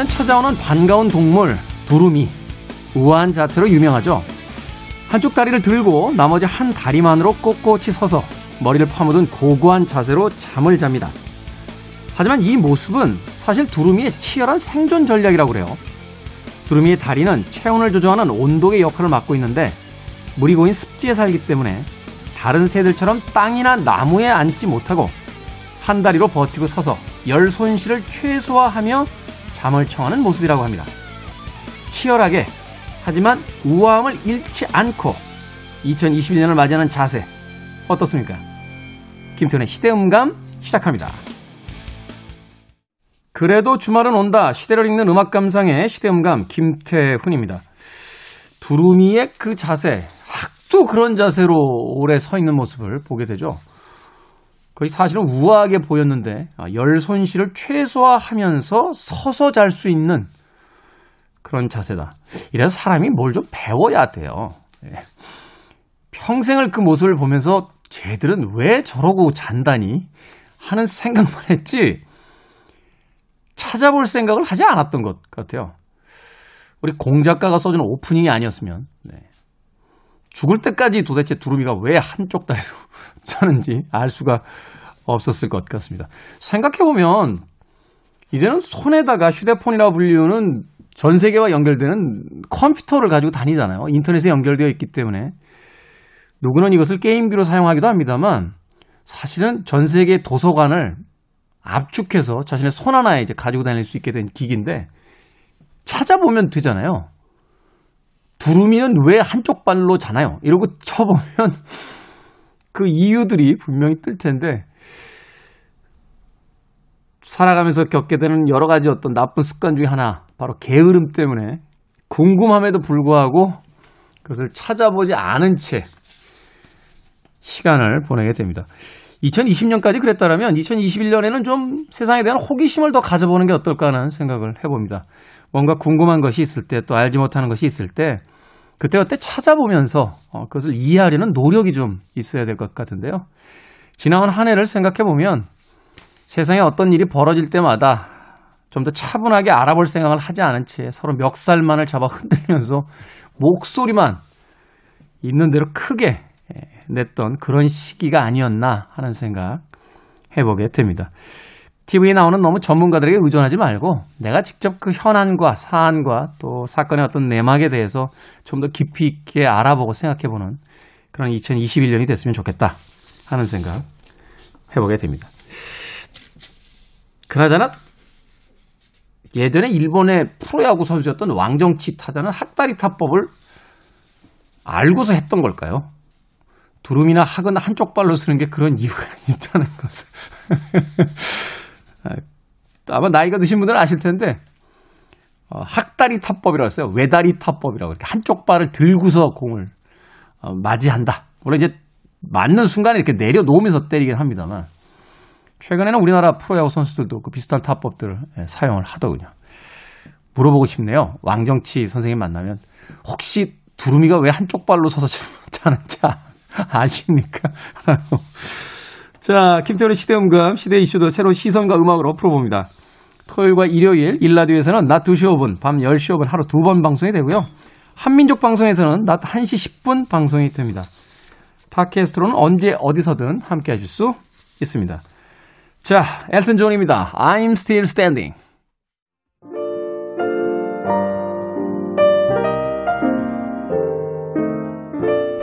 겨울이면 찾아오는 반가운 동물 두루미 우아한 자태로 유명하죠. 한쪽 다리를 들고 나머지 한 다리만으로 꼿꼿이 서서 머리를 파묻은 고고한 자세로 잠을 잡니다. 하지만 이 모습은 사실 두루미의 치열한 생존 전략이라고 그래요. 두루미의 다리는 체온을 조정하는 온도의 역할을 맡고 있는데 물이 고인 습지에 살기 때문에 다른 새들처럼 땅이나 나무에 앉지 못하고 한 다리로 버티고 서서 열 손실을 최소화하며 잠을 청하는 모습이라고 합니다. 치열하게 하지만 우아함을 잃지 않고 2021년을 맞이하는 자세 어떻습니까? 김태훈의 시대음감 시작합니다. 그래도 주말은 온다. 시대를 읽는 음악 감상의 시대음감 김태훈입니다. 두루미의 그 자세, 학조 그런 자세로 오래 서 있는 모습을 보게 되죠. 거의 사실은 우아하게 보였는데 아, 열 손실을 최소화하면서 서서 잘 수 있는 그런 자세다. 이래서 사람이 뭘 좀 배워야 돼요. 예. 평생을 그 모습을 보면서 쟤들은 왜 저러고 잔다니 하는 생각만 했지 찾아볼 생각을 하지 않았던 것 같아요. 우리 공작가가 써준 오프닝이 아니었으면 네. 죽을 때까지 도대체 두루미가 왜 한쪽 다리로 자는지 알 수가 없었을 것 같습니다. 생각해보면 이제는 손에다가 휴대폰이라 불리우는 전 세계와 연결되는 컴퓨터를 가지고 다니잖아요. 인터넷에 연결되어 있기 때문에 누구는 이것을 게임기로 사용하기도 합니다만 사실은 전 세계 도서관을 압축해서 자신의 손 하나에 이제 가지고 다닐 수 있게 된 기기인데 찾아보면 되잖아요. 두루미는 왜 한쪽 발로 자나요? 이러고 쳐보면 그 이유들이 분명히 뜰 텐데 살아가면서 겪게 되는 여러 가지 어떤 나쁜 습관 중에 하나 바로 게으름 때문에 궁금함에도 불구하고 그것을 찾아보지 않은 채 시간을 보내게 됩니다. 2020년까지 그랬다면 2021년에는 좀 세상에 대한 호기심을 더 가져보는 게 어떨까 하는 생각을 해봅니다. 뭔가 궁금한 것이 있을 때 또 알지 못하는 것이 있을 때 그때그때 찾아보면서 어, 그것을 이해하려는 노력이 좀 있어야 될 것 같은데요. 지나온 한 해를 생각해 보면 세상에 어떤 일이 벌어질 때마다 좀 더 차분하게 알아볼 생각을 하지 않은 채 서로 멱살만을 잡아 흔들면서 목소리만 있는 대로 크게 예, 냈던 그런 시기가 아니었나 하는 생각 해보게 됩니다. TV에 나오는 너무 전문가들에게 의존하지 말고 내가 직접 그 현안과 사안과 또 사건의 어떤 내막에 대해서 좀 더 깊이 있게 알아보고 생각해보는 그런 2021년이 됐으면 좋겠다 하는 생각 해보게 됩니다. 그나저나 예전에 일본의 프로야구 선수였던 왕정치 타자는 학다리 타법을 알고서 했던 걸까요? 두루미나 학은 한쪽 발로 쓰는 게 그런 이유가 있다는 것을. 아, 아마 나이가 드신 분들은 아실 텐데, 어, 학다리 타법이라고 했어요. 외다리 타법이라고. 이렇게 한쪽 발을 들고서 공을 어, 맞이한다. 물론 이제 맞는 순간에 이렇게 내려놓으면서 때리긴 합니다만, 최근에는 우리나라 프로야구 선수들도 그 비슷한 타법들을 예, 사용을 하더군요. 물어보고 싶네요. 왕정치 선생님 만나면 혹시 두루미가 왜 한쪽 발로 서서 자는지 아십니까? 자, 김태훈의 시대음감, 시대 이슈도 새로운 시선과 음악으로 풀어봅니다. 토요일과 일요일, 일라디오에서는 낮 2시 5분, 밤 10시 5분 하루 두 번 방송이 되고요. 한민족 방송에서는 낮 1시 10분 방송이 됩니다. 팟캐스트로는 언제 어디서든 함께 하실 수 있습니다. 자, 엘튼 존입니다. I'm still standing.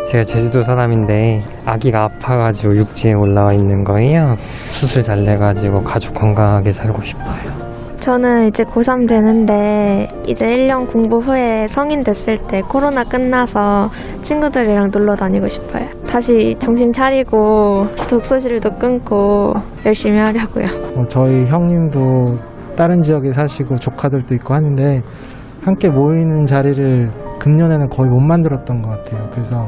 제가 제주도 사람인데 아기가 아파가지고 육지에 올라와 있는 거예요. 수술 잘 내가지고 가족 건강하게 살고 싶어요. 저는 이제 고3 되는데 이제 1년 공부 후에 성인 됐을 때 코로나 끝나서 친구들이랑 놀러 다니고 싶어요. 다시 정신 차리고 독서실도 끊고 열심히 하려고요. 어, 저희 형님도 다른 지역에 사시고 조카들도 있고 하는데 함께 모이는 자리를 금년에는 거의 못 만들었던 것 같아요. 그래서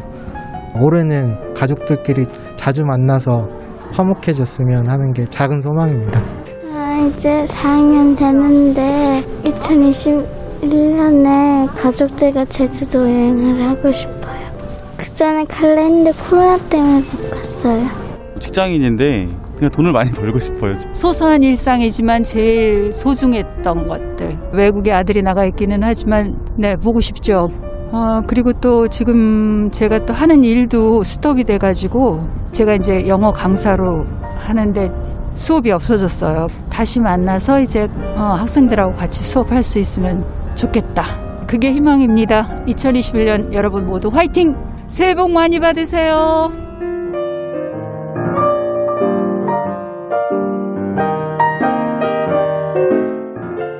올해는 가족들끼리 자주 만나서 화목해졌으면 하는 게 작은 소망입니다. 아, 이제 4학년 되는데 2021년에 가족들과 제주도 여행을 하고 싶어요. 그 전에 갈래 했는데 코로나 때문에 못 갔어요. 직장인인데 그냥 돈을 많이 벌고 싶어요. 소소한 일상이지만 제일 소중했던 것들. 외국에 아들이 나가 있기는 하지만, 네, 보고 싶죠. 어, 그리고 또 지금 제가 또 하는 일도 스톱이 돼가지고, 제가 이제 영어 강사로 하는데 수업이 없어졌어요. 다시 만나서 이제 어, 학생들하고 같이 수업할 수 있으면 좋겠다. 그게 희망입니다. 2021년 여러분 모두 화이팅! 새해 복 많이 받으세요.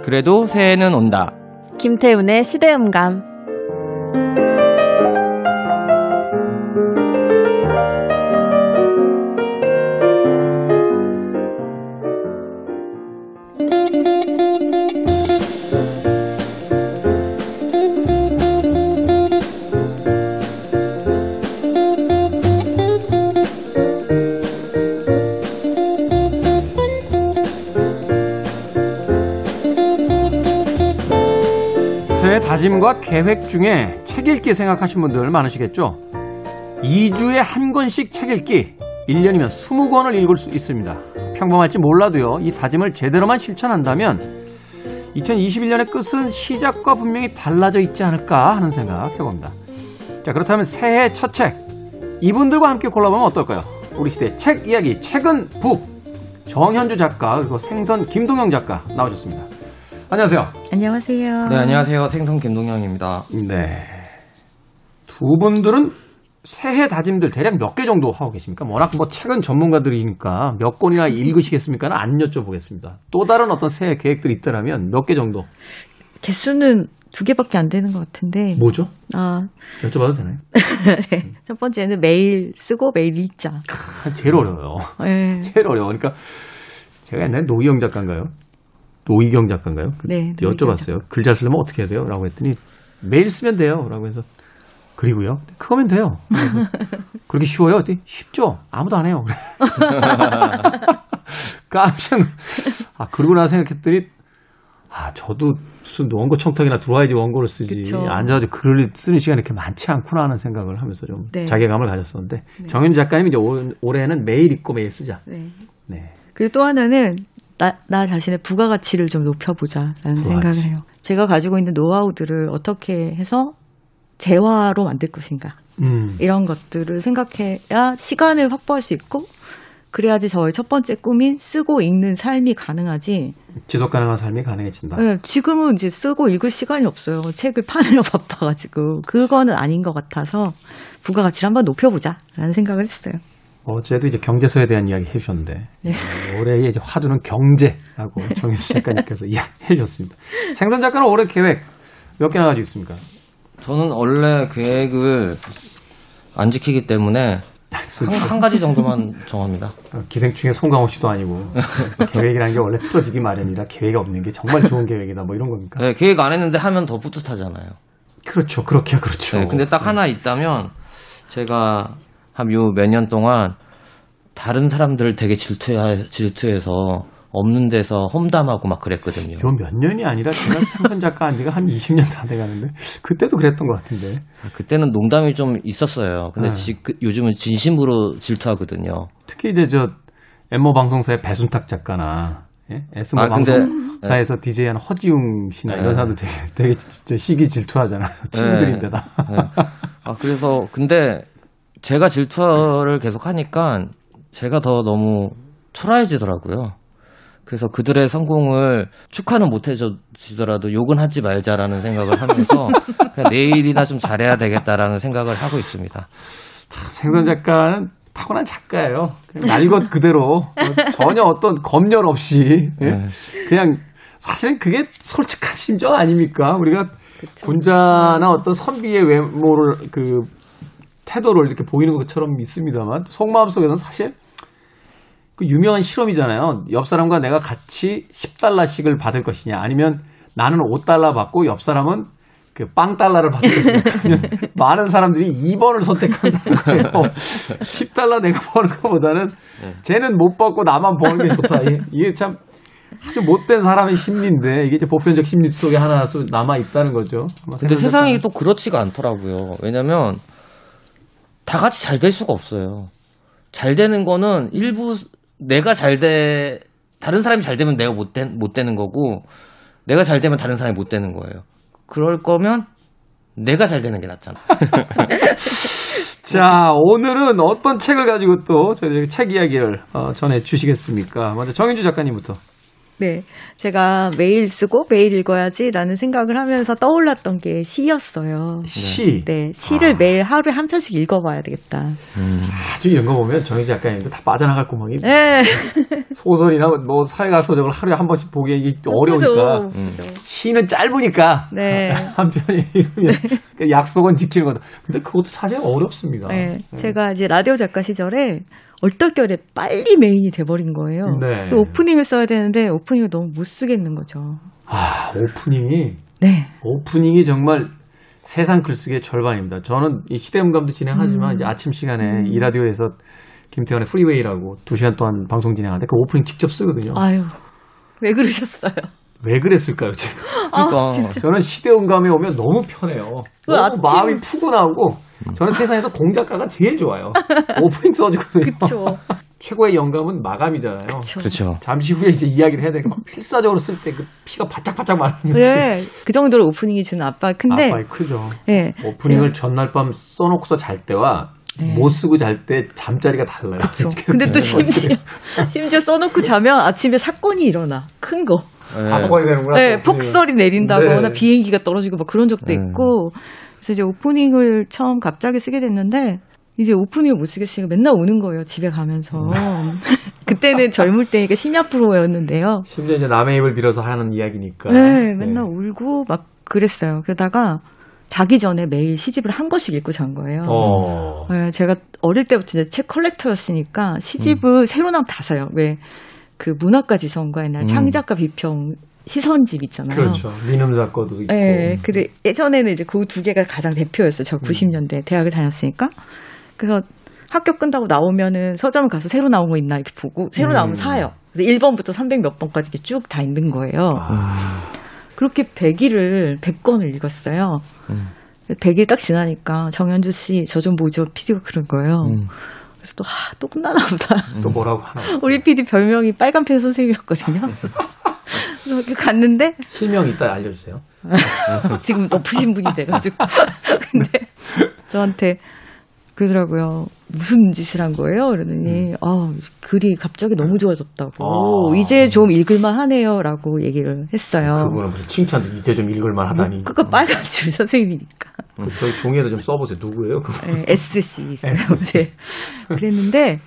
그래도 새해는 온다. 김태훈의 시대음감. 새해 다짐과 계획 중에 책 읽기 생각하신 분들 많으시겠죠? 2주에 한 권씩 책 읽기. 1년이면 20권을 읽을 수 있습니다. 평범할지 몰라도요, 이 다짐을 제대로만 실천한다면 2021년의 끝은 시작과 분명히 달라져 있지 않을까 하는 생각 해봅니다. 자, 그렇다면 새해 첫 책. 이분들과 함께 골라보면 어떨까요? 우리 시대 책 이야기, 책은 북. 정현주 작가, 그리고 생선 김동영 작가 나오셨습니다. 안녕하세요. 안녕하세요. 네, 안녕하세요. 생선 김동영입니다. 네. 두 분들은 새해 다짐들 대략 몇 개 정도 하고 계십니까? 워낙 뭐 책은 전문가들이니까 몇 권이나 읽으시겠습니까는 안 여쭤보겠습니다. 또 다른 어떤 새해 계획들이 있다면 몇 개 정도? 개수는 두 개밖에 안 되는 것 같은데. 뭐죠? 아, 여쭤봐도 되나요? 네. 첫 번째는 매일 쓰고 매일 읽자. 아, 제일 어려워요. 네. 제일 어려워. 그러니까 제가 옛날에 노희영 작가인가요? 노희경 작가인가요? 네, 그때 여쭤봤어요. 글 잘 쓰려면 어떻게 해야 돼요? 라고 했더니 매일 쓰면 돼요. 라고 해서 그리고요. 그거면 돼요. 그렇게 쉬워요? 어디? 쉽죠? 아무도 안 해요. 깜짝 놀- 아, 그러고 나 생각했더니 아, 저도 무슨 원고 청탁이나 들어와야지 원고를 쓰지. 그쵸. 앉아가지고 글을 쓰는 시간이 이렇게 많지 않구나 하는 생각을 하면서 좀 네. 자괴감을 가졌었는데 정현 작가님 이제 올, 올해는 매일 읽고 매일 쓰자. 네. 네. 그리고 또 하나는 나, 나 자신의 부가가치를 좀 높여보자라는. 생각을 해요. 제가 가지고 있는 노하우들을 어떻게 해서 재화로 만들 것인가. 음. 이런 것들을 생각해야 시간을 확보할 수 있고, 그래야지 저의 첫 번째 꿈인 쓰고 읽는 삶이 가능하지. 지속 가능한 삶이 가능해진다. 네, 지금은 이제 쓰고 읽을 시간이 없어요. 책을 파느라 바빠가지고. 그거는 아닌 것 같아서 부가가치를 한번 높여보자라는 생각을 했어요. 어제도 이제 경제서에 대한 이야기 해주셨는데 네. 어, 올해의 이제 화두는 경제라고 정현수 작가님께서 이야기해 주셨습니다. 생선 작가는 올해 계획 몇 개나 가지고 있습니까? 저는 원래 계획을 안 지키기 때문에 한, 한 가지 정도만 정합니다. 어, 기생충의 송강호 씨도 아니고 계획이라는 게 원래 틀어지기 마련이라 계획이 없는 게 정말 좋은 계획이다 뭐 이런 겁니까? 네, 계획 안 했는데 하면 더 뿌듯하잖아요. 그렇죠, 그렇게 그렇죠. 네, 근데 딱 하나 있다면 제가 한 요 몇 년 동안 다른 사람들을 되게 질투해, 질투해서 없는 데서 험담하고 막 그랬거든요. 요 몇 년이 아니라 제가 생선 작가 한 지가 한 20년 다 돼가는데 그때도 그랬던 것 같은데 그때는 농담이 좀 있었어요. 근데 네. 지- 그- 요즘은 진심으로 질투하거든요. 특히 이제 저 엠모 방송사의 배순탁 작가나 예? S모 아, 방송사에서 DJ한 허지웅 씨나 이런 네. 사람들 되게, 되게 진짜 시기 질투하잖아요. 친구들인데다. 네. 아, 그래서 근데 제가 질투를 계속 하니까 제가 더 너무 초라해지더라고요. 그래서 그들의 성공을 축하는 못 해주더라도 욕은 하지 말자라는 생각을 하면서 그냥 내일이나 좀 잘해야 되겠다라는 생각을 하고 있습니다. 생선 작가는 타고난 작가예요. 날 것 그대로 어, 전혀 어떤 검열 없이 예? 네. 그냥 사실은 그게 솔직한 심정 아닙니까? 우리가 군자나 어떤 선비의 외모를 그 태도를 이렇게 보이는 것처럼 믿습니다만 속마음 속에는 사실 그 유명한 실험이잖아요. 옆 사람과 내가 같이 10달러씩을 받을 것이냐 아니면 나는 5달러 받고 옆 사람은 그 빵 달러를 받을 것이냐 많은 사람들이 2번을 선택한다는 거예요. 10달러 내가 버는 것보다는 쟤는 못 받고 나만 버는 게 좋다. 이게- 이게 참 아주 못된 사람의 심리인데 이게 이제 보편적 심리 속에 하나 남아 있다는 거죠. 근데. 세상이 또 그렇지가 않더라고요. 왜냐면 다 같이 잘 될 수가 없어요. 잘 되는 거는 일부 내가 잘 돼, 다른 사람이 잘 되면 내가 못, 되, 못 되는 거고, 내가 잘 되면 다른 사람이 못 되는 거예요. 그럴 거면 내가 잘 되는 게 낫잖아. 자, 오늘은 어떤 책을 가지고 또 저희들에게 책 이야기를 어, 전해 주시겠습니까? 먼저 정윤주 작가님부터. 네. 제가 매일 쓰고 매일 읽어야지라는 생각을 하면서 떠올랐던 게 시였어요. 시. 네. 시를 아. 매일 하루에 한 편씩 읽어봐야 되겠다. 아주 이런 거 보면 정윤주 작가님도 다 빠져나갈 구멍이 네. 소설이나 뭐 사회학 소설을 하루에 한 번씩 보기 어려우니까 그죠. 그죠. 시는 짧으니까 네. 한 편이 읽으면 그 약속은 지키는 거다. 근데 그것도 사실 어렵습니다. 네. 제가 이제 라디오 작가 시절에 얼떨결에 빨리 main이 돼버린 거예요. 네. 그 오프닝을 써야 되는데 오프닝을 너무 못 쓰겠는 거죠. 아, 오프닝이 네. 오프닝이 정말 세상 글쓰기의 절반입니다. 저는 이 시대음감도 진행하지만 음. 이제 아침 시간에 이 라디오에서 김태훈의 프리웨이라고 두 시간 동안 방송 진행하는데 그 오프닝 직접 쓰거든요. 아유. 왜 그러셨어요? 왜 그랬을까요, 제가? 그러니까. 아, 진짜. 저는 시대음감에 오면 너무 편해요. 그 너무 아침- 마음이 푸근하고 저는 세상에서 공작가가 제일 좋아요. 오프닝 써주거든요. 최고의 영감은 마감이잖아요. 그렇죠. 잠시 후에 이제 이야기를 해야 되니까 막 필사적으로 쓸 때 그 피가 바짝바짝 마르는 네. 그 정도로 오프닝이 주는 압박. 근데, 아빠이 크죠. 네. 오프닝을 전날 밤 써놓고서 잘 때와 네. 못 쓰고 잘 때 잠자리가 달라요. 그쵸. 근데 또 심지어, 심지어 써놓고 자면 아침에 사건이 일어나. 큰 거. 바꿔야 되는구나. 네, 또 오프닝을. 폭설이 내린다거나 네. 비행기가 떨어지고 막 그런 적도 네. 있고. 그래서 이제 오프닝을 처음 갑자기 쓰게 됐는데, 이제 오프닝을 못 쓰겠으니까 맨날 우는 거예요, 집에 가면서. 그때는 젊을 때니까 심야 프로였는데요. 심지어 이제 남의 입을 빌어서 하는 이야기니까. 네, 맨날 울고 막 그랬어요. 그러다가 자기 전에 매일 시집을 한 권씩 읽고 잔 거예요. 어. 네, 제가 어릴 때부터 이제 책 컬렉터였으니까 시집을 새로 나면 다 사요. 왜 그 문학가지성과 옛날 음. 창작가 비평 시선집 있잖아요. 그렇죠. 리눔사 거도 있고. 네, 근데 예전에는 이제 그 두 개가 가장 대표였어요. 저 90년대 대학을 다녔으니까. 그래서 학교 끝나고 나오면은 서점을 가서 새로 나온 거 있나 이렇게 보고 새로 음. 나오면 사요. 그래서 1번부터 300 몇 번까지 이렇게 쭉 다 있는 거예요. 아, 그렇게 100일을 100권을 읽었어요. 음. 100일 딱 지나니까 정현주 씨 저좀 보죠. PD가 그런 거예요. 음. 그래서 또, 아, 또 끝나나 보다. 또 뭐라고 하나. 우리 PD 별명이 빨간펜 선생님이었거든요. 그래서 갔는데 실명 이따 알려주세요. 지금 높으신 분이 돼가지고. 근데 저한테 그러더라고요. 무슨 짓을 한 거예요? 그러더니, 아, 글이 갑자기 너무 좋아졌다고. 아. 이제 좀 읽을만 하네요. 라고 얘기를 했어요. 그분은 무슨 칭찬 이제 좀 읽을만 하다니. 그거 빨간 줄 선생님이니까. 그 저희 종이에도 좀 써보세요. 누구예요? 네, SC 있어요. 네. 그랬는데,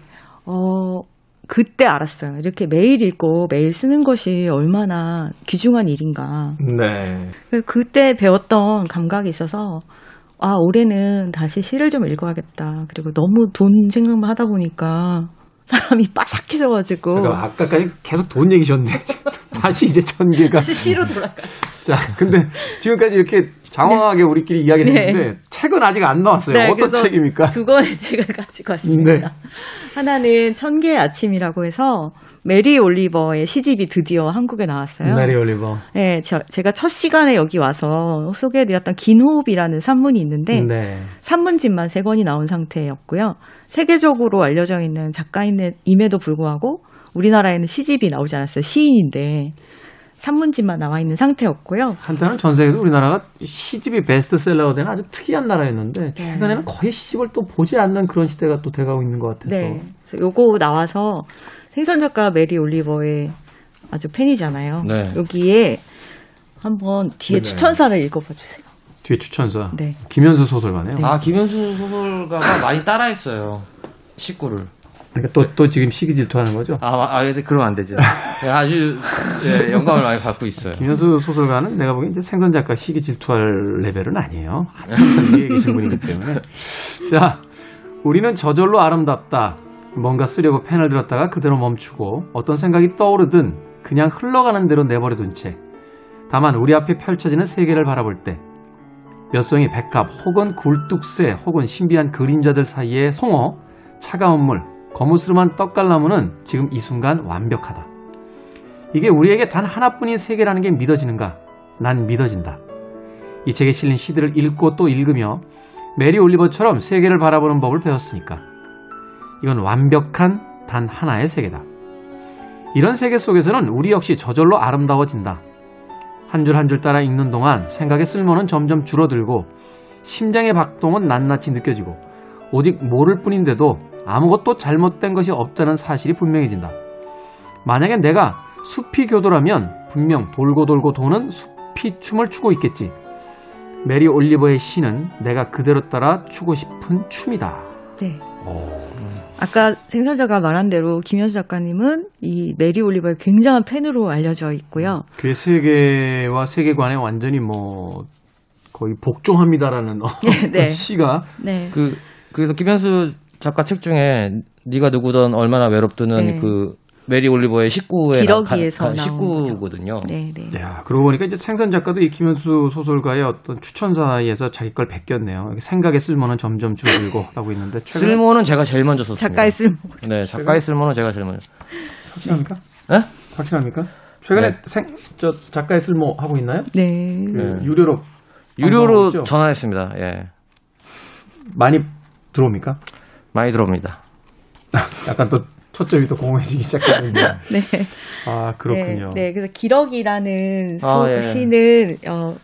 어, 그때 알았어요. 이렇게 매일 읽고 매일 쓰는 것이 얼마나 귀중한 일인가. 네. 그때 배웠던 감각이 있어서, 아, 올해는 다시 시를 좀 읽어야겠다. 그리고 너무 돈 생각만 하다 보니까 사람이 빠삭해져가지고. 그러니까 아까까지 계속 돈 얘기셨는데 다시 이제 전개가. 다시 시로 돌아가. 자, 근데 지금까지 이렇게 장황하게 우리끼리 이야기를 네. 했는데 책은 아직 안 나왔어요. 네, 어떤 책입니까? 두 권의 책을 가지고 왔습니다. 네. 하나는 천개의 아침이라고 해서 메리 올리버의 시집이 드디어 한국에 나왔어요. 메리 올리버. 네, 저, 제가 첫 시간에 여기 와서 소개해드렸던 긴 호흡이라는 산문이 있는데 네. 산문집만 세 권이 나온 상태였고요. 세계적으로 알려져 있는 작가임에도 불구하고 우리나라에는 시집이 나오지 않았어요. 시인인데 산문집만 나와 있는 상태였고요. 한때는 전 세계에서 우리나라가 시집이 베스트셀러가 되는 아주 특이한 나라였는데 최근에는 거의 시집을 또 보지 않는 그런 시대가 또 돼가고 있는 것 같아서. 네. 그래서 요거 나와서 생선 작가 메리 올리버의 아주 팬이잖아요. 네. 여기에 한번 뒤에 네. 추천사를 읽어봐 주세요. 뒤에 추천사. 네. 김현수 소설가네요. 아, 김현수 소설가가 많이 따라했어요. 식구를. 그러니까 또, 또 지금 시기 질투하는 거죠? 아, 아, 근데 그러면 안 되죠. 예, 아주 예, 영감을 많이 받고 있어요. 김현수 소설가는 내가 보기엔 이제 생선 작가 시기 질투할 레벨은 아니에요. 한참 위에 계신 분이기 때문에. 자, 우리는 저절로 아름답다. 뭔가 쓰려고 펜을 들었다가 그대로 멈추고 어떤 생각이 떠오르든 그냥 흘러가는 대로 내버려둔 채. 다만 우리 앞에 펼쳐지는 세계를 바라볼 때 몇 송이 백합 혹은 굴뚝새 혹은 신비한 그림자들 사이의 송어, 차가운 물, 거무스름한 떡갈나무는 지금 이 순간 완벽하다. 이게 우리에게 단 하나뿐인 세계라는 게 믿어지는가? 난 믿어진다. 이 책에 실린 시들을 읽고 또 읽으며 메리 올리버처럼 세계를 바라보는 법을 배웠으니까. 이건 완벽한 단 하나의 세계다. 이런 세계 속에서는 우리 역시 저절로 아름다워진다. 한 줄 한줄 따라 읽는 동안 생각의 쓸모는 점점 줄어들고 심장의 박동은 낱낱이 느껴지고 오직 모를 뿐인데도 아무것도 잘못된 것이 없다는 사실이 분명해진다. 만약에 내가 수피교도라면 분명 돌고 돌고 도는 수피 춤을 추고 있겠지. 메리 올리버의 시는 내가 그대로 따라 추고 싶은 춤이다. 네. 아까 생선 작가가 말한 대로 김연수 작가님은 이 메리 올리버의 굉장한 팬으로 알려져 있고요. 그의 세계와 세계관에 완전히 뭐 거의 복종합니다라는 네. 시가 네. 그 그래서 김현수 작가 책 중에 네가 누구든 얼마나 외롭드는 네. 그 메리 올리버의 식구의 기러기에서 나온 식구거든요. 네, 네. 야, 그러고 보니까 이제 생선 작가도 이 김현수 소설가의 어떤 추천 사이에서 자기 걸 베꼈네요. 생각의 쓸모는 점점 줄어들고 하고 있는데 최근에 쓸모는 제가 제일 먼저 썼습니다. 작가의 쓸모. 네, 작가의 쓸모는 제가 제일 먼저. 확실합니까? 네? 확실합니까? 최근에 네. 생, 저 작가의 쓸모 하고 있나요? 네. 그 네. 유료로 유료로? 전화했습니다. 예. 많이 들어옵니까? 많이 들어옵니다. 약간 또 초점이 또 공허해지기 시작했는데. 네. 아, 그렇군요. 네, 네. 그래서 기러기라는 소- 아, 예. 시는 어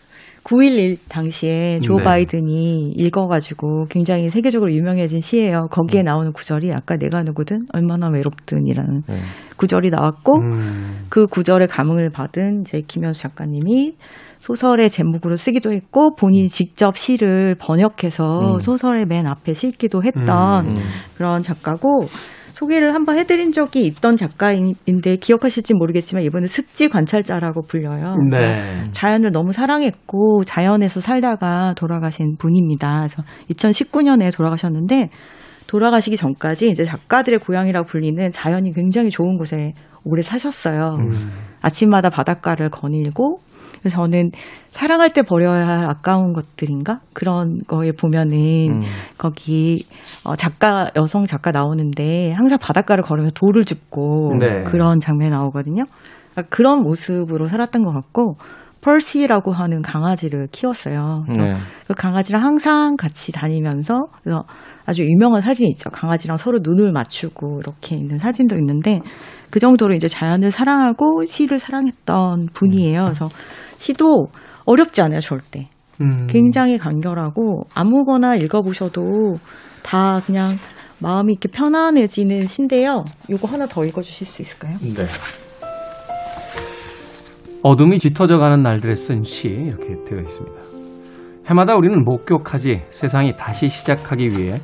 9.11 당시에 조 네. 바이든이 읽어가지고 굉장히 세계적으로 유명해진 시예요. 음. 거기에 나오는 구절이 아까 내가 누구든 얼마나 외롭든이라는 네. 구절이 나왔고 음, 그 구절의 감흥을 받은 이제 김현수 작가님이 소설의 제목으로 쓰기도 했고 본인이 직접 시를 번역해서 음. 소설의 맨 앞에 실기도 했던 음. 그런 작가고 소개를 한번 해드린 적이 있던 작가인데 기억하실지 모르겠지만 이번에 습지 관찰자라고 불려요. 네. 자연을 너무 사랑했고 자연에서 살다가 돌아가신 분입니다. 그래서 2019년에 돌아가셨는데 돌아가시기 전까지 이제 작가들의 고향이라고 불리는 자연이 굉장히 좋은 곳에 오래 사셨어요. 음. 아침마다 바닷가를 거닐고 그래서 저는 사랑할 때 버려야 할 아까운 것들인가 그런 거에 보면은 음. 거기 어, 작가 여성 작가 나오는데 항상 바닷가를 걸으면서 돌을 줍고 네. 그런 장면이 나오거든요. 그러니까 그런 모습으로 살았던 것 같고 펄시라고 하는 강아지를 키웠어요. 그래서 네. 그 강아지랑 항상 같이 다니면서 그래서 아주 유명한 사진이 있죠. 강아지랑 서로 눈을 맞추고 이렇게 있는 사진도 있는데 그 정도로 이제 자연을 사랑하고 시를 사랑했던 분이에요. 그래서 시도 어렵지 않아요, 절대. 음. 굉장히 간결하고 아무거나 읽어보셔도 다 그냥 마음이 이렇게 편안해지는 시인데요. 이거 하나 더 읽어주실 수 있을까요? 네. 어둠이 짙어져 가는 날들에 쓴 시 이렇게 되어 있습니다. 해마다 우리는 목격하지 세상이 다시 시작하기 위해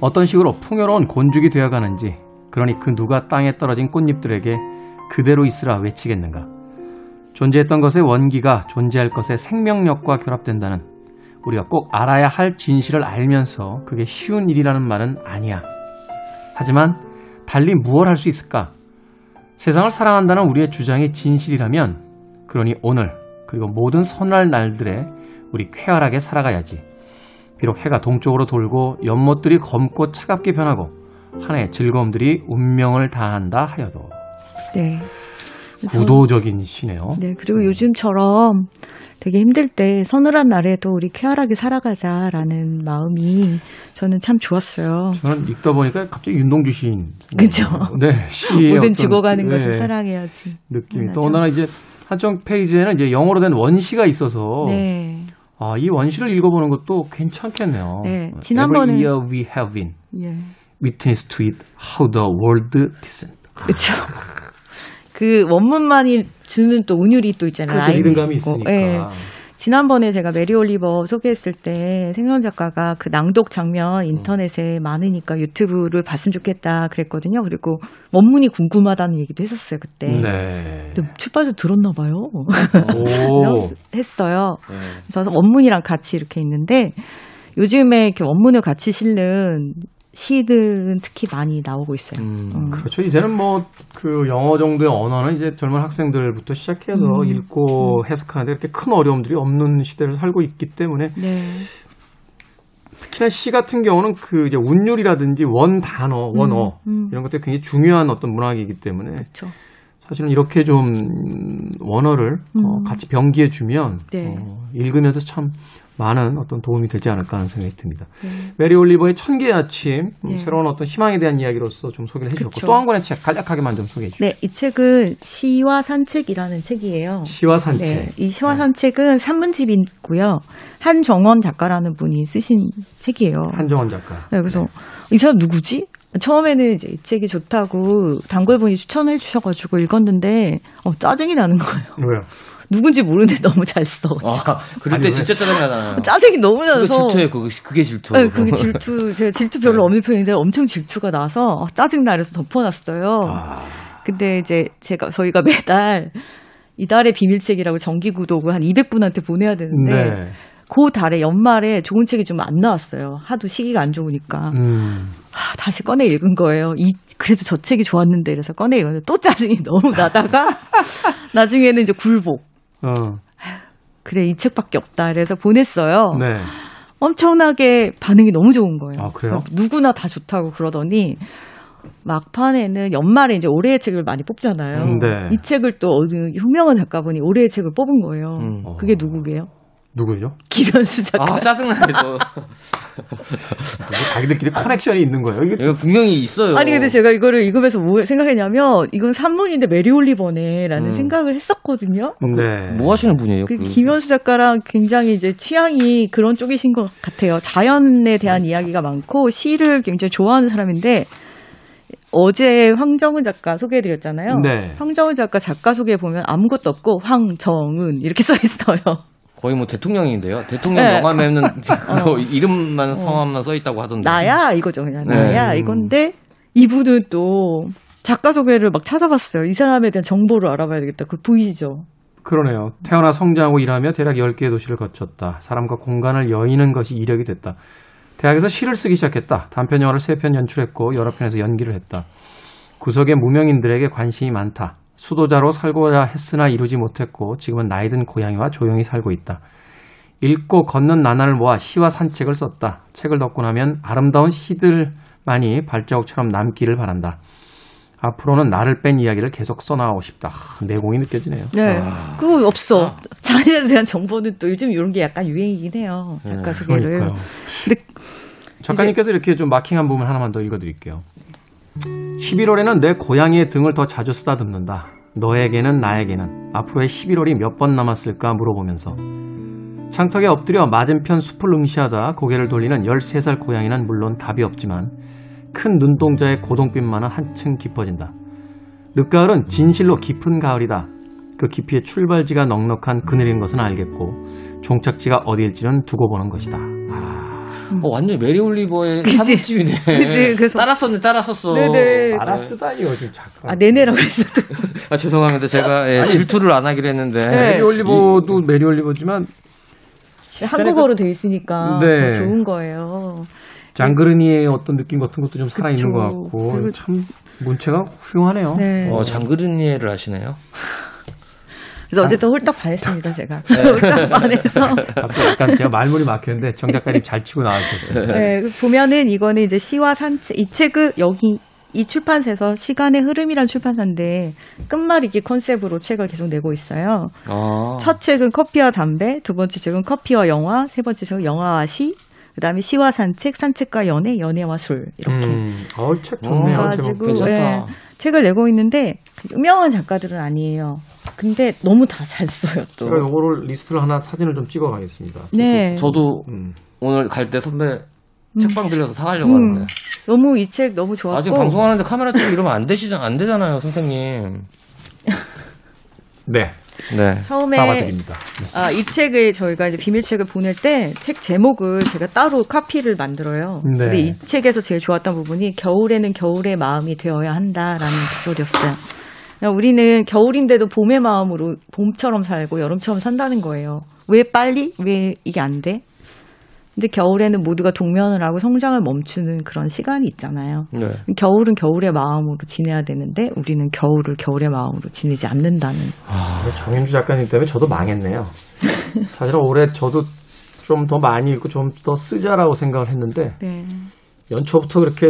어떤 식으로 풍요로운 곤죽이 되어가는지 그러니 그 누가 땅에 떨어진 꽃잎들에게 그대로 있으라 외치겠는가. 존재했던 것의 원기가 존재할 것의 생명력과 결합된다는 우리가 꼭 알아야 할 진실을 알면서 그게 쉬운 일이라는 말은 아니야. 하지만 달리 무엇 할 수 있을까? 세상을 사랑한다는 우리의 주장이 진실이라면 그러니 오늘 그리고 모든 선할 날들에 우리 쾌활하게 살아가야지. 비록 해가 동쪽으로 돌고 연못들이 검고 차갑게 변하고 한 해의 즐거움들이 운명을 다한다 하여도 네. 구도적인 시네요. 네, 그리고 요즘처럼 되게 힘들 때 서늘한 날에도 우리 쾌활하게 살아가자라는 마음이 저는 참 좋았어요. 저는 읽다 보니까 갑자기 윤동주 시인. 그죠? 네, 모든 죽어가는 네, 것을 사랑해야지. 느낌이. 또 하나 이제 한쪽 페이지에는 이제 영어로 된 원시가 있어서 네. 아, 이 원시를 읽어보는 것도 괜찮겠네요. 네, 지난번에- Every year we have been 예. Witness to it, how the world descend. 그렇죠. 그 원문만이 주는 또 운율이 또 있잖아요. 그렇죠. 있고. 있으니까. 예. 지난번에 제가 메리 올리버 소개했을 때 생선 작가가 그 낭독 장면 인터넷에 많으니까 유튜브를 봤으면 좋겠다 그랬거든요. 그리고 원문이 궁금하다는 얘기도 했었어요 그때. 네. 근데 출판사 들었나 봐요. 오. 했어요. 네. 그래서 원문이랑 같이 이렇게 있는데 요즘에 이렇게 원문을 같이 실는 시들은 특히 많이 나오고 있어요. 음. 음. 그렇죠. 이제는 뭐 그 영어 정도의 언어는 이제 젊은 학생들부터 시작해서 음. 읽고 해석하는데 이렇게 큰 어려움들이 없는 시대를 살고 있기 때문에 네. 특히나 시 같은 경우는 그 이제 운율이라든지 원 단어, 원어 음. 이런 것들이 굉장히 중요한 어떤 문학이기 때문에 그렇죠. 사실은 이렇게 좀 원어를 어, 음. 같이 병기해 주면 네. 어, 읽으면서 참 많은 어떤 도움이 되지 않을까 하는 생각이 듭니다. 메리 올리버의 천개의 아침 음, 네. 새로운 어떤 희망에 대한 이야기로서 좀 소개를 해주셨고. 또 한 권의 책 간략하게만 좀 소개해 주시죠. 네, 이 책은 시와 산책이라는 책이에요. 시와 산책. 네, 이 시와 산책은 산문집이고요. 한정원 작가라는 분이 쓰신 책이에요. 한정원 작가. 네, 그래서 이 사람 누구지? 처음에는 이제 이 책이 좋다고 단골분이 추천해 주셔가지고 읽었는데 어, 짜증이 나는 거예요. 왜요? 누군지 모르는데 너무 잘 써. 아, 그럴 때 진짜 짜증나잖아요. 짜증이 너무 그거 나서. 질투예요. 그거, 그게 질투. 네, 그게 질투. 제가 질투 별로 네. 없는 편인데 엄청 질투가 나서 어, 짜증나 그래서 덮어놨어요. 아, 근데 이제 제가 저희가 매달 이달의 비밀책이라고 정기 구독을 한 200분한테 보내야 되는데 네. 그 달에 연말에 좋은 책이 좀 안 나왔어요. 하도 시기가 안 좋으니까 음. 하, 다시 꺼내 읽은 거예요. 이 그래도 저 책이 좋았는데 이래서 꺼내 읽었는데 또 짜증이 너무 나다가 나중에는 이제 굴복. 어. 그래 이 책밖에 없다. 그래서 보냈어요. 네. 엄청나게 반응이 너무 좋은 거예요. 아, 그래요? 누구나 다 좋다고 그러더니 막판에는 연말에 이제 올해의 책을 많이 뽑잖아요. 음, 네. 이 책을 또 어느 유명한 작가분이 올해의 책을 뽑은 거예요. 음. 그게 누구게요? 누구죠? 김연수 작가. 아, 짜증나네, 너. 자기들끼리 connection이 있는 거예요. 이게 이거 분명히 있어요. 아니 근데 제가 이거를 읽으면서 뭐 생각했냐면 이건 산문인데 메리 올리버네라는 음. 생각을 했었거든요. 네. 뭐 하시는 분이에요? 그 그- 김연수 작가랑 굉장히 이제 취향이 그런 쪽이신 것 같아요. 자연에 대한 이야기가 많고 시를 굉장히 좋아하는 사람인데 어제 황정은 작가 소개해드렸잖아요. 네. 황정은 작가 작가 소개 보면 아무것도 없고 황정은 이렇게 써 있어요. 거의 뭐 대통령인데요. 대통령 네. 명함에는 그거 이름만 성함만 써 있다고 하던데. 나야 이거죠 그냥 네. 나야 이건데 이분은 또 작가 소개를 막 찾아봤어요. 이 사람에 대한 정보를 알아봐야 되겠다. 그 보이시죠? 그러네요. 태어나 성장하고 일하며 대략 10개의 도시를 거쳤다. 사람과 공간을 여의는 것이 이력이 됐다. 대학에서 시를 쓰기 시작했다. 단편 영화를 3편 연출했고 여러 편에서 연기를 했다. 구석의 무명인들에게 관심이 많다. 수도자로 살고자 했으나 이루지 못했고 지금은 나이든 고양이와 조용히 살고 있다. 읽고 걷는 나날을 모아 시와 산책을 썼다. 책을 덮고 나면 아름다운 시들만이 발자국처럼 남기를 바란다. 앞으로는 나를 뺀 이야기를 계속 써나가고 싶다. 하, 내공이 느껴지네요. 네. 아, 그거 없어. 자연에 대한 정보는 또 요즘 이런 게 약간 유행이긴 해요. 작가 소개를. 그러니까요. 근데 작가님께서 이렇게 좀 마킹한 부분 하나만 더 읽어드릴게요. 11월에는 내 고양이의 등을 더 자주 쓰다듬는다. 너에게는 나에게는 앞으로의 11월이 몇 번 남았을까 물어보면서 창턱에 엎드려 맞은편 숲을 응시하다 고개를 돌리는 13살 고양이는 물론 답이 없지만 큰 눈동자의 고동빛만은 한층 깊어진다. 늦가을은 진실로 깊은 가을이다. 그 깊이의 출발지가 넉넉한 그늘인 것은 알겠고 종착지가 어디일지는 두고 보는 것이다. 어, 완전 메리 올리버의 그래서- 따랐었네, 따랐었어. 네네. 알았으다니요, 지금 작가. 아 내내라고 했어. 아, 죄송합니다. 제가 예, 질투를 안 하기로 했는데. 네. 메리 올리버도 메리 올리버지만 한국어로 돼 있으니까 네. 더 좋은 거예요. 장그르니의 어떤 느낌 같은 것도 좀 살아있는 그쵸. 것 같고 그리고- 참 문체가 훌륭하네요. 네. 어, 장그르니에를 하시네요. 그래서 어쨌든 홀딱 반했습니다 제가. 네. 홀딱 반해서. 갑자기 약간 제가 말문이 막혔는데 정 작가님 잘 치고 나와주셨어요. 네, 보면은 이거는 이제 시와 산책 이 책은 여기 이 출판사에서 시간의 흐름이란 출판사인데 끝말잇기 컨셉으로 책을 계속 내고 있어요. 아. 첫 책은 커피와 담배, 두 번째 책은 커피와 영화, 세 번째 책은 영화와 시, 그다음에 시와 산책, 산책과 연애, 연애와 술 이렇게 음, 어, 책 좋네요. 가지고 괜찮다. 예, 책을 내고 있는데 유명한 작가들은 아니에요. 근데 너무 다 잘 써요 또. 제가 요거를 리스트를 하나 사진을 좀 찍어가겠습니다. 네, 저도 음. 오늘 갈 때 선배 책방 들려서 사가려고 음. 하는데. 너무 이 책 너무 좋았고. 아직 방송하는데 카메라 찍고 이러면 안 되시잖아, 안 되잖아요, 선생님. 네, 네. 처음에 사과드립니다. 아, 이 책을 저희가 이제 비밀책을 보낼 때 책 제목을 제가 따로 카피를 만들어요. 네. 근데 이 책에서 제일 좋았던 부분이 겨울에는 겨울의 마음이 되어야 한다라는 구절이었어요. 우리는 겨울인데도 봄의 마음으로 봄처럼 살고 여름처럼 산다는 거예요. 왜 빨리? 왜 이게 안 돼? 근데 겨울에는 모두가 동면을 하고 성장을 멈추는 그런 시간이 있잖아요. 네. 겨울은 겨울의 마음으로 지내야 되는데 우리는 겨울을 겨울의 마음으로 지내지 않는다는. 정현주 작가님 때문에 저도 망했네요. 사실은 올해 저도 좀 더 많이 읽고 좀 더 쓰자라고 생각을 했는데 네. 연초부터 그렇게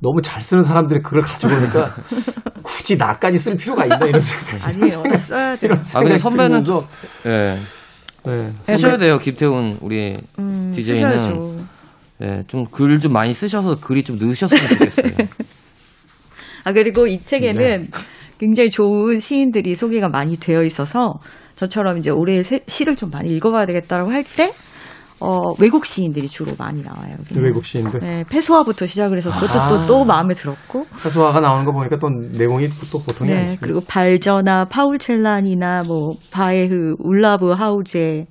너무 잘 쓰는 사람들이 그걸 가지고 오니까 굳이 나까지 쓸 필요가 있나 이런 생각이 아니에요. 써야 돼요. 이런 아, 근데 생각이 선배는 들면서 예. 네. 하셔야 돼요, 김태훈 우리 음, DJ는. 네, 좀글 좀 많이 쓰셔서 글이 좀 넣으셨으면 좋겠어요. 아 그리고 이 책에는 네. 굉장히 좋은 시인들이 소개가 많이 되어 있어서 저처럼 이제 올해 세- 시를 좀 많이 읽어봐야 되겠다라고 할 때 어, 외국 시인들이 주로 많이 나와요. 여기는. 외국 시인들. 네, 페소아부터 시작을 해서 그것도 아. 또, 또 마음에 들었고 페소아가 나오는 거 보니까 또 내용이 또 보통이 네, 아니시고. 그리고 발저나 파울 첼란이나 뭐 바에흐, 울라브 하우게,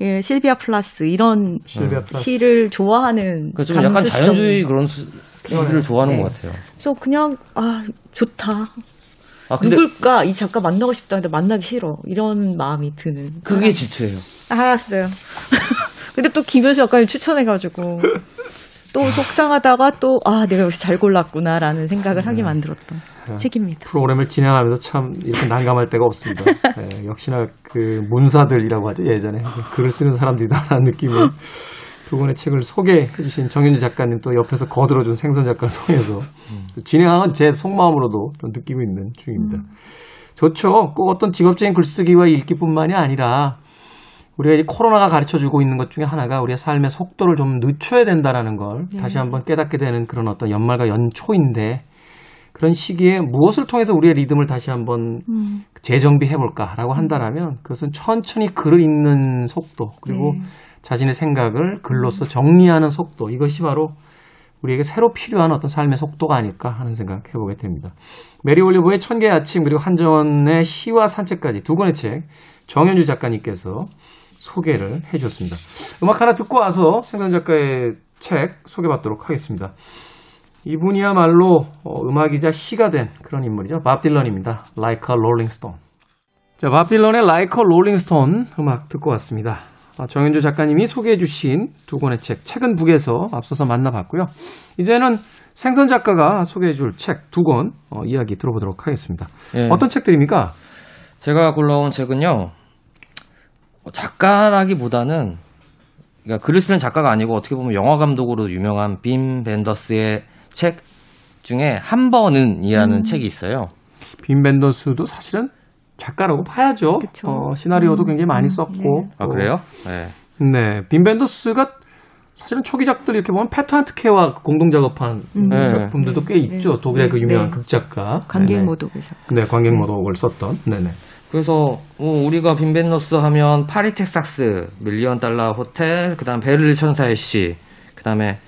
예, 실비아 플라스 이런 실비아 플라스. 시를 좋아하는 그러니까 좀 약간 감수성. 자연주의 그런 수, 시를 좋아하는 네. 것 같아요. 그래서 그냥 아 좋다. 아 근데 누굴까 이 작가 만나고 싶다 근데 만나기 싫어 이런 마음이 드는. 그게 질투예요. 알았어요. 근데 또 김현수 작가님 추천해가지고 또 속상하다가 또 아 내가 역시 잘 골랐구나라는 생각을 하게 만들었던 책입니다. 프로그램을 진행하면서 참 이렇게 난감할 때가 없습니다. 네, 역시나 그 문사들이라고 하죠 예전에 글을 쓰는 사람들이다라는 느낌을 두 권의 책을 소개해주신 정윤주 작가님 또 옆에서 거들어준 생선 작가를 통해서 진행한 제 속마음으로도 좀 느끼고 있는 중입니다. 좋죠. 꼭 어떤 직업적인 글쓰기와 읽기뿐만이 아니라 우리가 이 코로나가 가르쳐 주고 있는 것 중에 하나가 우리의 삶의 속도를 좀 늦춰야 된다라는 걸 다시 한번 깨닫게 되는 그런 어떤 연말과 연초인데 그런 시기에 무엇을 통해서 우리의 리듬을 다시 한번 재정비해 볼까라고 한다라면 그것은 천천히 글을 읽는 속도 그리고 자신의 생각을 글로써 정리하는 속도 이것이 바로 우리에게 새로 필요한 어떤 삶의 속도가 아닐까 하는 생각 해보게 됩니다. 메리 올리버의 천 개의 아침 그리고 한정원의 시와 산책까지 두 권의 책 정현주 작가님께서 소개를 해주셨습니다. 음악 하나 듣고 와서 생선 작가의 책 소개받도록 하겠습니다. 이분이야말로 어, 음악이자 시가 된 그런 인물이죠. 밥 딜런입니다. Like a Rolling Stone. 자, 밥 딜런의 Like a Rolling Stone 음악 듣고 왔습니다. 아, 정현주 작가님이 소개해 주신 두 권의 책, 책은 북에서 앞서서 만나봤고요. 이제는 생선 작가가 소개해 줄 책 두권 어, 이야기 들어보도록 하겠습니다. 예. 어떤 책들입니까? 제가 골라온 책은요. 어, 작가라기보다는 그러니까 글을 쓰는 작가가 아니고 어떻게 보면 영화 감독으로 유명한 빔 벤더스의 책 중에 한 번은이라는 책이 있어요. 빈 벤더스도 사실은 작가라고 봐야죠. 그쵸. 어, 시나리오도 굉장히 많이 썼고. 아또 그래요? 네. 네, 빔 벤더스가 사실은 초기작들 이렇게 보면 페터 한트케와 공동 작업한 네. 작품들도 꽤 있죠. 독일의 그 유명한 네. 극작가. 관객 네네. 모독에서. 네, 관객 모독을 썼던. 네네. 그래서 어, 우리가 빔 벤더스 하면 파리 텍사스 밀리언 달러 호텔 그다음 베를린 천사의 시 그다음에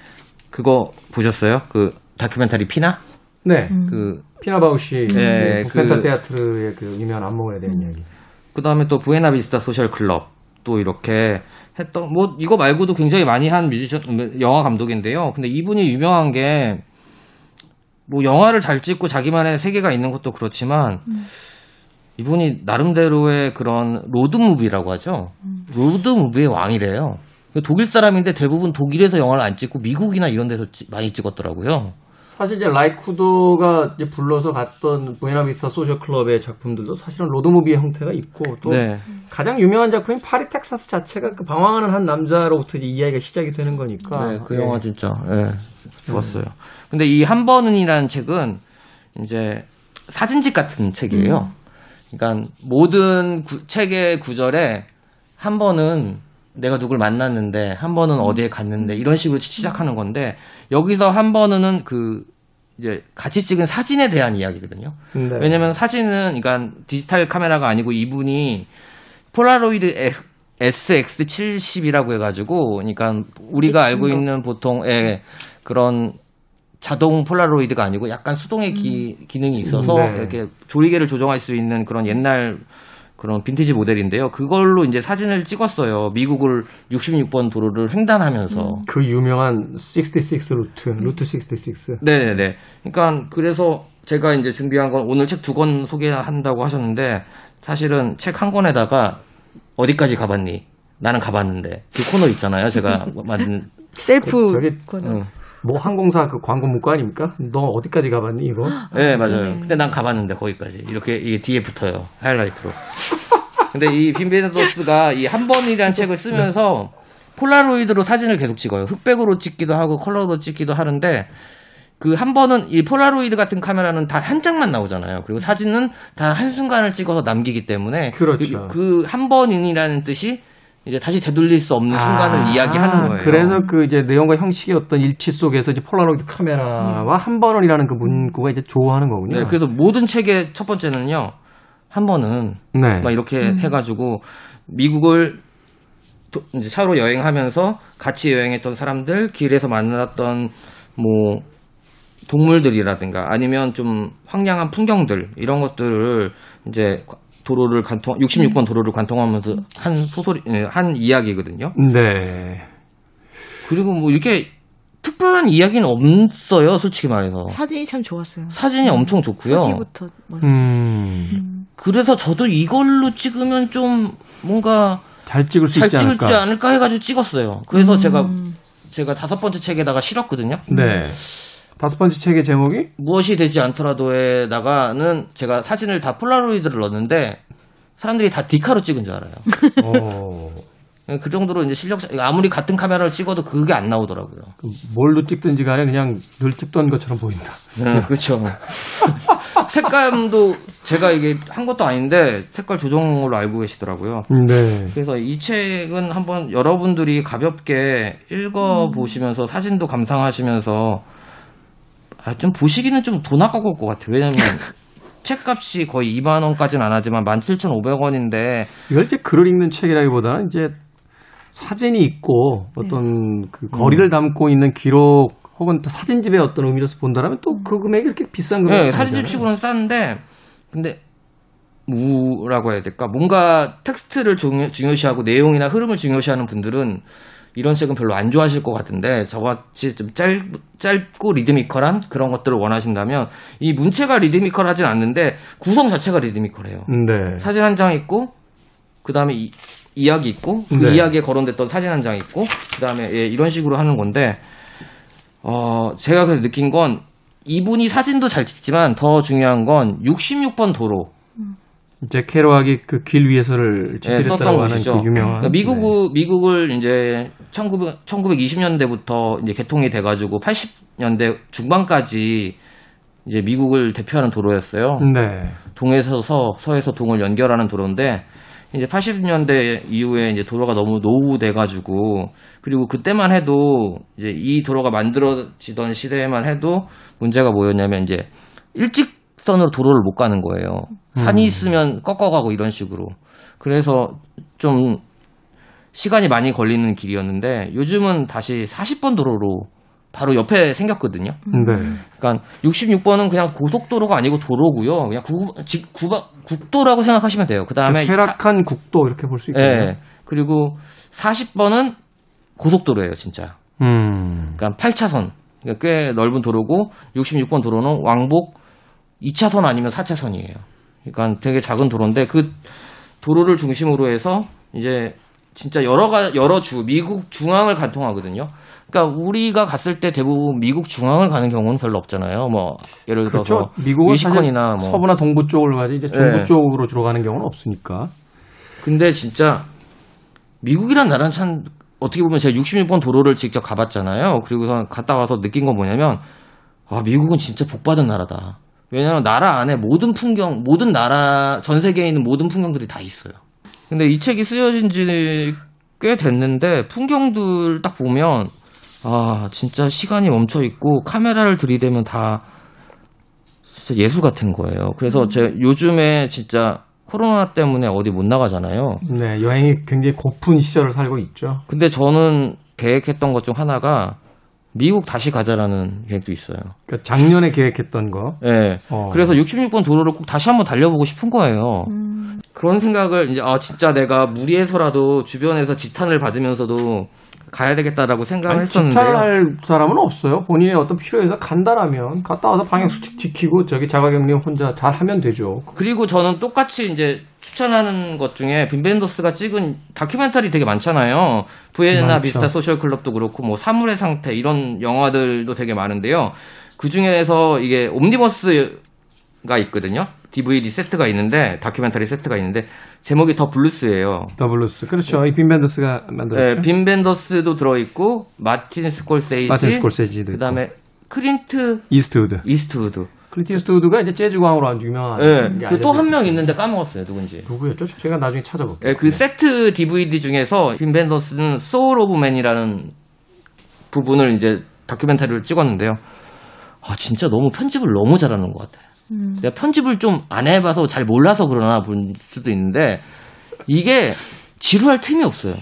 그거 보셨어요? 그 다큐멘터리 피나? 네, 그 피나 바우쉬 네, 그 탄츠 그- 테아터의 그 유명한 안무가에 대한 이야기. 그다음에 또 부에나 비스타 소셜 클럽 또 이렇게 했던 뭐 이거 말고도 굉장히 많이 한 뮤지션 영화 감독인데요. 근데 이분이 유명한 게 뭐 영화를 잘 찍고 자기만의 세계가 있는 것도 그렇지만 이분이 나름대로의 그런 로드 무비라고 하죠. 로드 무비의 왕이래요. 독일 사람인데 대부분 독일에서 영화를 안 찍고 미국이나 이런 데서 찍- 많이 찍었더라고요. 사실 이제 라이 쿠더가 이제 불러서 갔던 부에나 비스타 소셜 클럽의 작품들도 사실은 로드무비의 형태가 있고 또 네. 가장 유명한 작품인 파리 텍사스 자체가 그 방황하는 한 남자로부터 이제 이야기가 시작이 되는 거니까. 네, 그 예. 영화 진짜 예, 좋았어요. 근데 이 한 번은이라는 책은 이제 사진집 같은 책이에요. 그러니까 모든 구- 책의 구절에 한 번은 내가 누굴 만났는데 한 번은 어디에 갔는데 이런 식으로 시작하는 건데 여기서 한 번은 그 이제 같이 찍은 사진에 대한 이야기거든요. 네. 왜냐면 사진은 그러니까 디지털 카메라가 아니고 이분이 폴라로이드 SX70이라고 해가지고 그러니까 우리가 알고 있는 보통의 그런 자동 폴라로이드가 아니고 약간 수동의 기, 기능이 있어서 네. 이렇게 조리개를 조정할 수 있는 그런 옛날 그런 빈티지 모델인데요. 그걸로 이제 사진을 찍었어요. 미국을 66번 도로를 횡단하면서. 그 유명한 66 루트, 루트 66. 네네네. 그러니까 그래서 제가 이제 준비한 건 오늘 책 두 권 소개한다고 하셨는데 사실은 책 한 권에다가 어디까지 가봤니? 나는 가봤는데 그 코너 있잖아요. 제가 만든 셀프 저기 코너. 응. 뭐 항공사 그 광고 문구 아닙니까? 너 어디까지 가봤니 이거? 네, 맞아요. 근데 난 가봤는데 거기까지. 이렇게 이게 뒤에 붙어요. 하이라이트로. 근데 이 빔 벤더스가 이 한 번이라는 책을 쓰면서 폴라로이드로 사진을 계속 찍어요. 흑백으로 찍기도 하고 컬러로 찍기도 하는데 그 한 번은 이 폴라로이드 같은 카메라는 다 한 장만 나오잖아요. 그리고 사진은 단 한순간을 찍어서 남기기 때문에 그렇죠. 그 한 번이라는 뜻이 이제 다시 되돌릴 수 없는 순간을 아, 이야기하는 거예요. 그래서 그 이제 내용과 형식의 어떤 일치 속에서 이제 폴라로이드 카메라와 한 번은이라는 그 문구가 이제 조화하는 거군요. 네, 그래서 모든 책의 첫 번째는요. 한 번은 네. 막 이렇게 해가지고 미국을 도- 이제 차로 여행하면서 같이 여행했던 사람들, 길에서 만났던 뭐 동물들이라든가 아니면 좀 황량한 풍경들 이런 것들을 이제 도로를 관통 66번 도로를 관통하면서 한 소설이 예, 한 이야기거든요. 네. 그리고 뭐 이렇게 특별한 이야기는 없어요, 솔직히 말해서. 사진이 참 좋았어요. 사진이 엄청 좋고요. 소지부터 멋있어요. 음. 그래서 저도 이걸로 찍으면 좀 뭔가 잘 찍을 수 잘 있지 않을까. 않을까 해가지고 찍었어요. 그래서 제가 제가 다섯 번째 책에다가 실었거든요. 네. 다섯 번째 책의 제목이 무엇이 되지 않더라도에다가는 제가 사진을 다 폴라로이드를 넣었는데 사람들이 다 디카로 찍은 줄 알아요. 어, 그 정도로 이제 실력 아무리 같은 카메라를 찍어도 그게 안 나오더라고요. 뭘로 찍든지 간에 그냥 늘 찍던 것처럼 보인다. 네, 그렇죠. 색감도 제가 이게 한 것도 아닌데 색깔 조정으로 알고 계시더라고요. 네. 그래서 이 책은 한번 여러분들이 가볍게 읽어 보시면서 사진도 감상하시면서 아, 좀 보시기는 좀 돈 아까울 것 같아요. 왜냐면 책값이 거의 2만 원까지는 안 하지만 17,500원인데. 이걸 이제 글을 읽는 책이라기보다는 이제 사진이 있고 어떤 그 거리를 담고 있는 기록 혹은 또 사진집의 어떤 의미로서 본다면 또 그 금액이 이렇게 비싼 금액이 네, 사진집 치고는 싼데 근데 뭐라고 해야 될까? 뭔가 텍스트를 중요, 중요시하고 내용이나 흐름을 중요시하는 분들은 이런 책은 별로 안 좋아하실 것 같은데 저같이 좀 짧, 짧고 리드미컬한 그런 것들을 원하신다면 이 문체가 리드미컬하진 않는데 구성 자체가 리드미컬해요. 네. 사진 한 장 있고 그 다음에 이, 이야기 있고 그 네. 이야기에 거론됐던 사진 한 장 있고 그 다음에 예, 이런 식으로 하는 건데 어 제가 그래서 느낀 건 이분이 사진도 잘 찍지만 더 중요한 건 66번 도로 이제 케로악이 그 길 위에서를 예, 썼던 집필했다고 하는 곳이죠. 그 유명한 그러니까 미국 미국을 이제 1900 1920년대부터 이제 개통이 돼가지고 80년대 중반까지 이제 미국을 대표하는 도로였어요. 네. 동에서 서, 서에서 동을 연결하는 도로인데 이제 80년대 이후에 이제 도로가 너무 노후돼가지고 그리고 그때만 해도 이제 이 도로가 만들어지던 시대에만 해도 문제가 뭐였냐면 이제 일직선으로 도로를 못 가는 거예요. 산이 있으면 꺾어가고 이런 식으로. 그래서 좀 시간이 많이 걸리는 길이었는데 요즘은 다시 40번 도로로 바로 옆에 생겼거든요. 네. 그러니까 66번은 그냥 고속도로가 아니고 도로고요. 그냥 구, 직, 구바, 국도라고 생각하시면 돼요. 그 다음에 쇠락한 국도 이렇게 볼 수 있겠네요. 예. 그리고 40번은 고속도로예요, 진짜. 음. 그러니까 8차선. 그러니까 꽤 넓은 도로고 66번 도로는 왕복 2차선 아니면 4차선이에요. 그러니까 되게 작은 도로인데 그 도로를 중심으로 해서 이제 진짜 여러 가 여러 주 미국 중앙을 관통하거든요. 그러니까 우리가 갔을 때 대부분 미국 중앙을 가는 경우는 별로 없잖아요. 뭐 예를 들어서 그렇죠. 미국은 사실 미시건이나 뭐 서부나 동부 쪽을 가지 이제 중부 네. 쪽으로 주로 가는 경우는 없으니까. 근데 진짜 미국이란 나라는 참 어떻게 보면 제가 66번 도로를 직접 가봤잖아요. 그리고서 갔다 와서 느낀 건 뭐냐면 아 미국은 진짜 복받은 나라다. 왜냐하면 나라 안에 모든 풍경, 모든 나라 전 세계에 있는 모든 풍경들이 다 있어요. 근데 이 책이 쓰여진 지 꽤 됐는데 풍경들 딱 보면 아 진짜 시간이 멈춰 있고 카메라를 들이대면 다 진짜 예술 같은 거예요. 그래서 제 요즘에 진짜 코로나 때문에 어디 못 나가잖아요. 네, 여행이 굉장히 고픈 시절을 살고 있죠. 근데 저는 계획했던 것 중 하나가 미국 다시 가자라는 계획도 있어요. 그러니까 작년에 계획했던 거. 예. 어. 그래서 66번 도로를 꼭 다시 한번 달려보고 싶은 거예요. 그런 생각을 이제 아 진짜 내가 무리해서라도 주변에서 지탄을 받으면서도 가야 되겠다라고 생각을 아니, 했었는데요. 집착을 할 사람은 없어요. 본인의 어떤 필요에서 간다라면 갔다 와서 방역 수칙 지키고 저기 자가격리 혼자 잘 하면 되죠. 그리고 저는 똑같이 이제 추천하는 것 중에 빔 벤더스가 찍은 다큐멘터리 되게 많잖아요. 부에나 비스타 소셜 클럽도 그렇고 뭐 사물의 상태 이런 영화들도 되게 많은데요. 그 중에서 이게 옴니버스가 있거든요. DVD 세트가 있는데 다큐멘터리 세트가 있는데 제목이 The Blues예요. The Blues. 그렇죠. 이 빔 벤더스가 만들었죠. 네, 빔 벤더스도 들어 있고 마틴 스콜세이지, 마틴 스콜세지도 그다음에 클린트 이스트우드. 이스트우드 클린트 이스트우드가 이제 재즈 광으로 아주 유명한. 예. 그 또 한 알려져 명 있는데 까먹었어요. 누군지. 누구였죠? 제가 나중에 찾아볼게요. 예, 그 세트 DVD 중에서 빔 벤더스는 Soul of Man이라는 부분을 이제 다큐멘터리를 찍었는데요. 아, 진짜 너무 편집을 너무 잘하는 것 같아요. 내가 편집을 좀 안 해봐서 잘 몰라서 그러나 볼 수도 있는데 이게 지루할 틈이 없어요.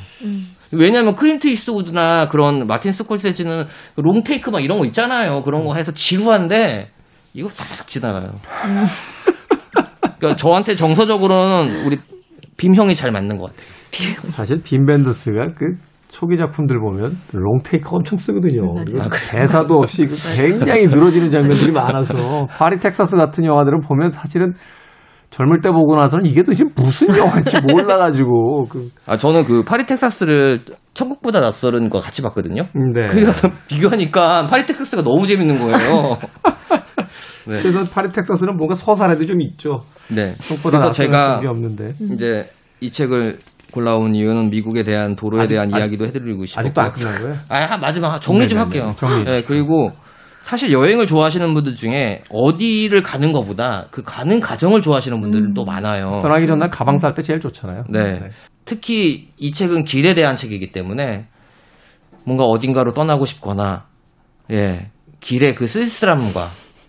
왜냐하면 클린트 이스트우드나 그런 마틴 스콜세지는 롱테이크 막 이런 거 있잖아요. 그런 거 해서 지루한데 이거 싹 지나가요. 그러니까 저한테 정서적으로는 우리 빔 형이 잘 맞는 것 같아요. 사실 빔 벤더스가 그 초기 작품들 보면 롱테이크 엄청 쓰거든요. 아, 대사도 없이 그 굉장히 늘어지는 장면들이 많아서 파리 텍사스 같은 영화들을 보면 사실은 젊을 때 보고 나서는 이게 도대체 무슨 영화인지 몰라가지고 그 아 저는 그 파리 텍사스를 천국보다 낯설은 거 같이 봤거든요. 네. 그래서 비교하니까 파리 텍사스가 너무 재밌는 거예요. 네. 그래서 파리 텍사스는 뭔가 서사에도 좀 있죠. 네. 속보다 그래서 제가 게 없는데 이제 이 책을 골라온 이유는 미국에 대한 도로에 아직- 대한 아직- 이야기도 해드리고 싶어요. 아직도 안 끝난 거예요? 아, 한 마지막 정리 좀 네네네. 할게요. 정리. 네, 그리고 사실 여행을 좋아하시는 분들 중에 어디를 가는 것보다 그 가는 과정을 좋아하시는 분들은 또 많아요. 떠나기 전날 가방 쌀때 제일 좋잖아요. 네. 특히 이 책은 길에 대한 책이기 때문에 뭔가 어딘가로 떠나고 싶거나 예 길의 그 쓸쓸함과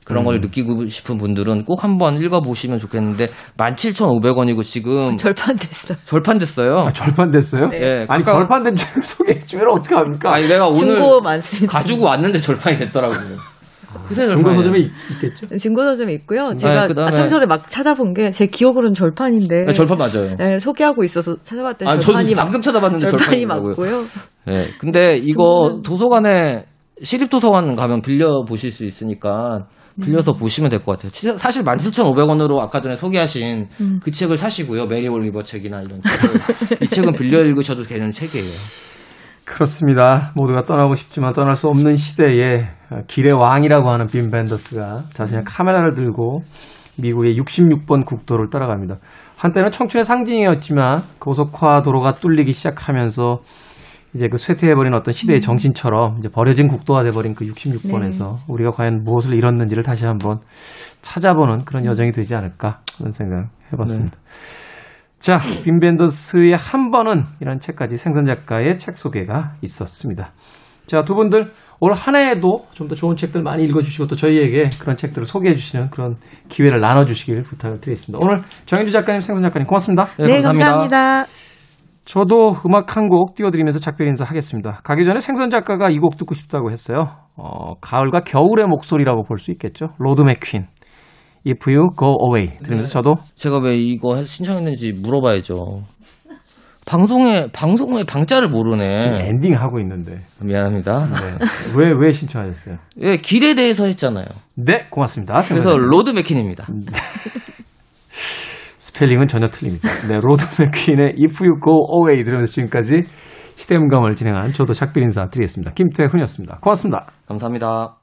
그런 음. 걸 느끼고 싶은 분들은 꼭 한번 읽어보시면 좋겠는데 17,500원이고 지금 절판됐어요. 절판됐어요. 아, 절판됐어요? 네. 아니 가까운- 절판된 책을 소개해주면 어떡합니까? 아니 내가 오늘. 가지고 왔는데 절판이 됐더라고요. 그새 중고. 서점에 있- 있겠죠? 중고 서점에 있고요. 제가 네, 그다음에- 아참 전에 막 찾아본 게 제 기억으로는 절판인데. 네, 절판 맞아요. 네, 소개하고 있어서 찾아봤더니 아, 절판이 방금 맞- 찾아봤는데 절판이. 맞고요. 네. 근데 이거 도서관에 시립 도서관 가면 빌려 보실 수 있으니까 빌려서 보시면 될 것 같아요. 사실 17,500원으로 아까 전에 소개하신 음. 그 책을 사시고요. 메리 올리버 책이나 이런 책을. 이 책은 빌려 읽으셔도 되는 책이에요. 그렇습니다. 모두가 떠나고 싶지만 떠날 수 없는 시대에 길의 왕이라고 하는 빈 벤더스가 자신의 카메라를 들고 미국의 66번 국도를 따라갑니다. 한때는 청춘의 상징이었지만 고속화 도로가 뚫리기 시작하면서 이제 그 쇠퇴해버린 어떤 시대의 정신처럼 이제 버려진 국도가 돼버린 그 66번에서 우리가 과연 무엇을 잃었는지를 다시 한번 찾아보는 그런 여정이 되지 않을까 그런 생각 해봤습니다. 자, 빔 벤더스의 한 번은 이런 책까지 생선 작가의 책 소개가 있었습니다. 자, 두 분들 올 한 해에도 좀 더 좋은 책들 많이 읽어주시고 또 저희에게 그런 책들을 소개해 주시는 그런 기회를 나눠주시길 부탁을 드리겠습니다. 오늘 정현주 작가님, 생선 작가님 고맙습니다. 네, 감사합니다. 저도 음악 한 곡 띄워드리면서 작별 인사하겠습니다. 가기 전에 생선 작가가 이 곡 듣고 싶다고 했어요. 어, 가을과 겨울의 목소리라고 볼 수 있겠죠. 로드 맥퀸. If You Go Away 들으면서 저도 제가 왜 이거 신청했는지 물어봐야죠. 방송에, 방송에 방자를 모르네. 엔딩 하고 있는데 미안합니다. 네. 왜, 왜 신청하셨어요? 예, 길에 대해서 했잖아요. 네, 고맙습니다. 그래서 로드 맥킨입니다. 스펠링은 전혀 틀립니다. 네, 로드 맥퀸의 If You Go Away 들으면서 지금까지 시대음감을 진행한 저도 작별 인사 드리겠습니다. 김태훈이었습니다. 고맙습니다. 감사합니다.